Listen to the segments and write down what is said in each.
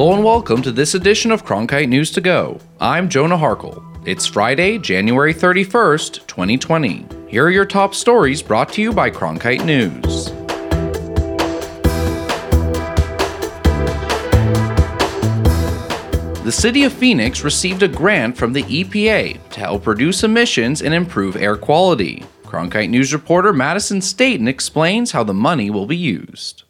Hello and welcome to this edition of Cronkite News to Go. I'm Jonah Harkle. It's Friday, January 31st, 2020. Here are your top stories brought to you by Cronkite News. The city of Phoenix received a grant from the EPA to help reduce emissions and improve air quality. Cronkite News reporter Madison Staten explains how the money will be used.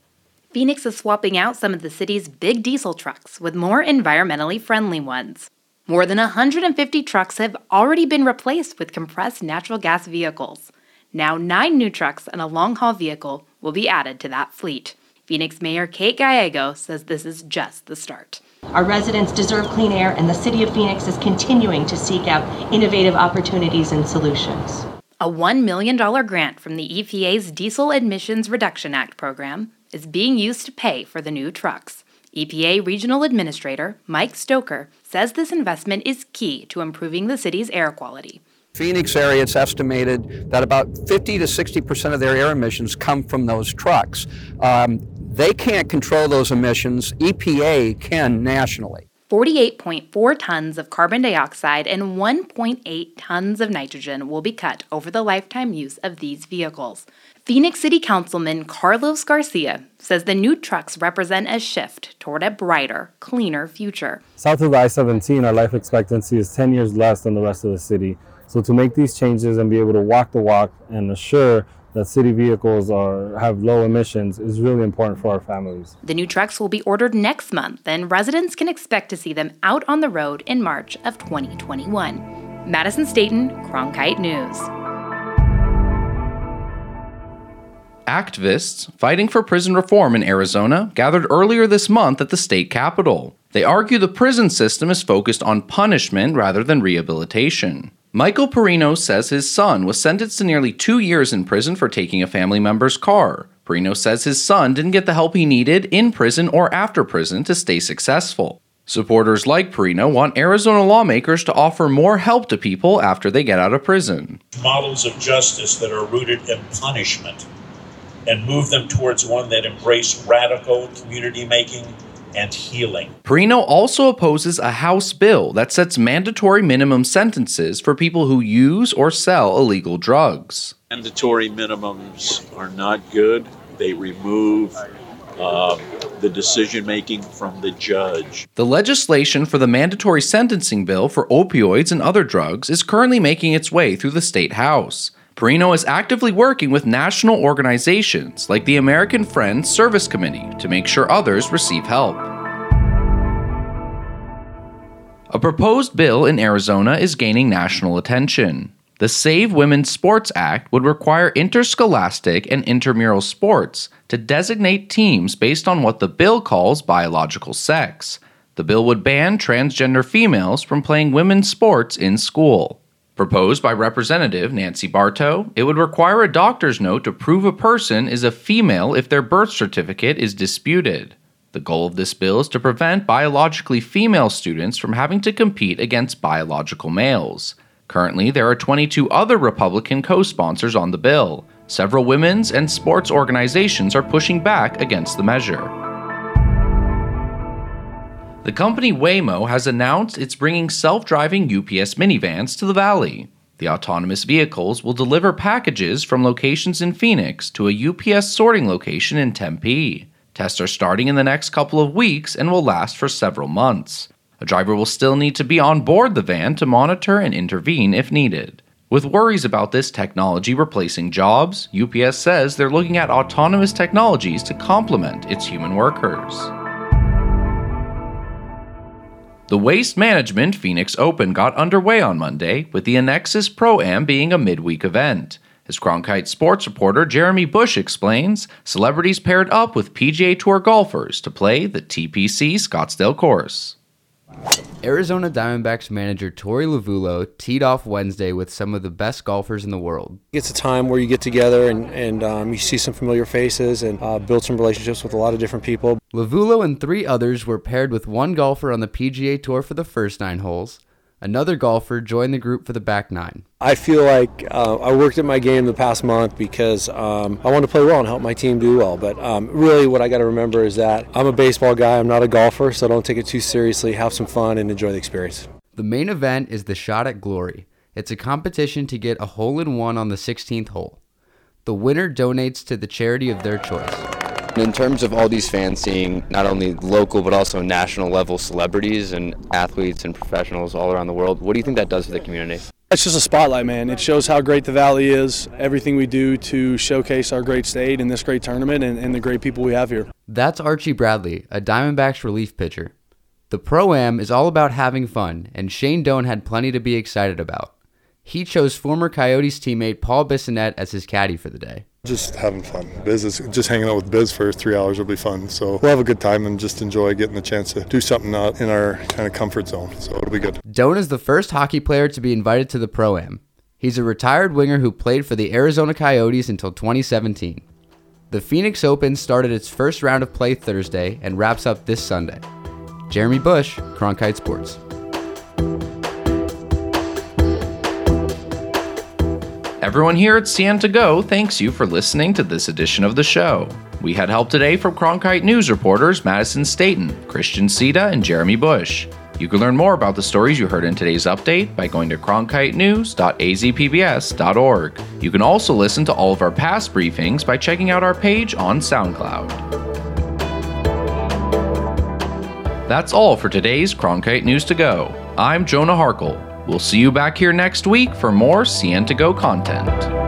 Phoenix is swapping out some of the city's big diesel trucks with more environmentally friendly ones. More than 150 trucks have already been replaced with compressed natural gas vehicles. Now, nine new trucks and a long haul vehicle will be added to that fleet. Phoenix Mayor Kate Gallego says this is just the start. Our residents deserve clean air, and the City of Phoenix is continuing to seek out innovative opportunities and solutions. A $1 million grant from the EPA's Diesel Emissions Reduction Act program is being used to pay for the new trucks. EPA Regional Administrator Mike Stoker says this investment is key to improving the city's air quality. Phoenix area, it's estimated that about 50 to 60 percent of their air emissions come from those trucks. Um, they can't control those emissions. EPA can nationally. 48.4 tons of carbon dioxide and 1.8 tons of nitrogen will be cut over the lifetime use of these vehicles. Phoenix City Councilman Carlos Garcia says the new trucks represent a shift toward a brighter, cleaner future. South of the I 17, our life expectancy is 10 years less than the rest of the city. So to make these changes and be able to walk the walk and assure that city vehicles are have low emissions is really important for our families. The new trucks will be ordered next month and residents can expect to see them out on the road in March of 2021. Madison Staten, Cronkite News. Activists fighting for prison reform in Arizona gathered earlier this month at the state capitol. They argue the prison system is focused on punishment rather than rehabilitation. Michael Perino says his son was sentenced to nearly two years in prison for taking a family member's car. Perino says his son didn't get the help he needed in prison or after prison to stay successful. Supporters like Perino want Arizona lawmakers to offer more help to people after they get out of prison. Models of justice that are rooted in punishment and move them towards one that embrace radical community making and healing. Perino also opposes a House bill that sets mandatory minimum sentences for people who use or sell illegal drugs. Mandatory minimums are not good. They remove uh, the decision making from the judge. The legislation for the mandatory sentencing bill for opioids and other drugs is currently making its way through the state house. Perino is actively working with national organizations like the American Friends Service Committee to make sure others receive help. A proposed bill in Arizona is gaining national attention. The Save Women's Sports Act would require interscholastic and intramural sports to designate teams based on what the bill calls biological sex. The bill would ban transgender females from playing women's sports in school. Proposed by Representative Nancy Barto, it would require a doctor's note to prove a person is a female if their birth certificate is disputed. The goal of this bill is to prevent biologically female students from having to compete against biological males. Currently, there are 22 other Republican co sponsors on the bill. Several women's and sports organizations are pushing back against the measure. The company Waymo has announced it's bringing self driving UPS minivans to the Valley. The autonomous vehicles will deliver packages from locations in Phoenix to a UPS sorting location in Tempe. Tests are starting in the next couple of weeks and will last for several months. A driver will still need to be on board the van to monitor and intervene if needed. With worries about this technology replacing jobs, UPS says they're looking at autonomous technologies to complement its human workers. The Waste Management Phoenix Open got underway on Monday, with the Annexus Pro Am being a midweek event. As Cronkite sports reporter Jeremy Bush explains, celebrities paired up with PGA Tour golfers to play the TPC Scottsdale course. Arizona Diamondbacks manager Torey Lovullo teed off Wednesday with some of the best golfers in the world. It's a time where you get together and, and um, you see some familiar faces and uh, build some relationships with a lot of different people. Lovullo and three others were paired with one golfer on the PGA Tour for the first nine holes, Another golfer joined the group for the back nine. I feel like uh, I worked at my game the past month because um, I want to play well and help my team do well. But um, really, what I got to remember is that I'm a baseball guy. I'm not a golfer, so don't take it too seriously. Have some fun and enjoy the experience. The main event is the Shot at Glory. It's a competition to get a hole in one on the 16th hole. The winner donates to the charity of their choice. In terms of all these fans seeing not only local but also national level celebrities and athletes and professionals all around the world, what do you think that does for the community? It's just a spotlight, man. It shows how great the Valley is, everything we do to showcase our great state and this great tournament and, and the great people we have here. That's Archie Bradley, a Diamondbacks relief pitcher. The Pro Am is all about having fun, and Shane Doan had plenty to be excited about. He chose former Coyotes teammate Paul Bissonnette as his caddy for the day. Just having fun. Biz is just hanging out with Biz for three hours will be fun. So we'll have a good time and just enjoy getting the chance to do something not in our kind of comfort zone. So it'll be good. Doan is the first hockey player to be invited to the Pro Am. He's a retired winger who played for the Arizona Coyotes until 2017. The Phoenix Open started its first round of play Thursday and wraps up this Sunday. Jeremy Bush, Cronkite Sports. Everyone here at CN Go thanks you for listening to this edition of the show. We had help today from Cronkite News reporters Madison Staten, Christian Sita, and Jeremy Bush. You can learn more about the stories you heard in today's update by going to cronkitenews.azpbs.org. You can also listen to all of our past briefings by checking out our page on SoundCloud. That's all for today's Cronkite News to Go. I'm Jonah Harkle. We'll see you back here next week for more CN2Go content.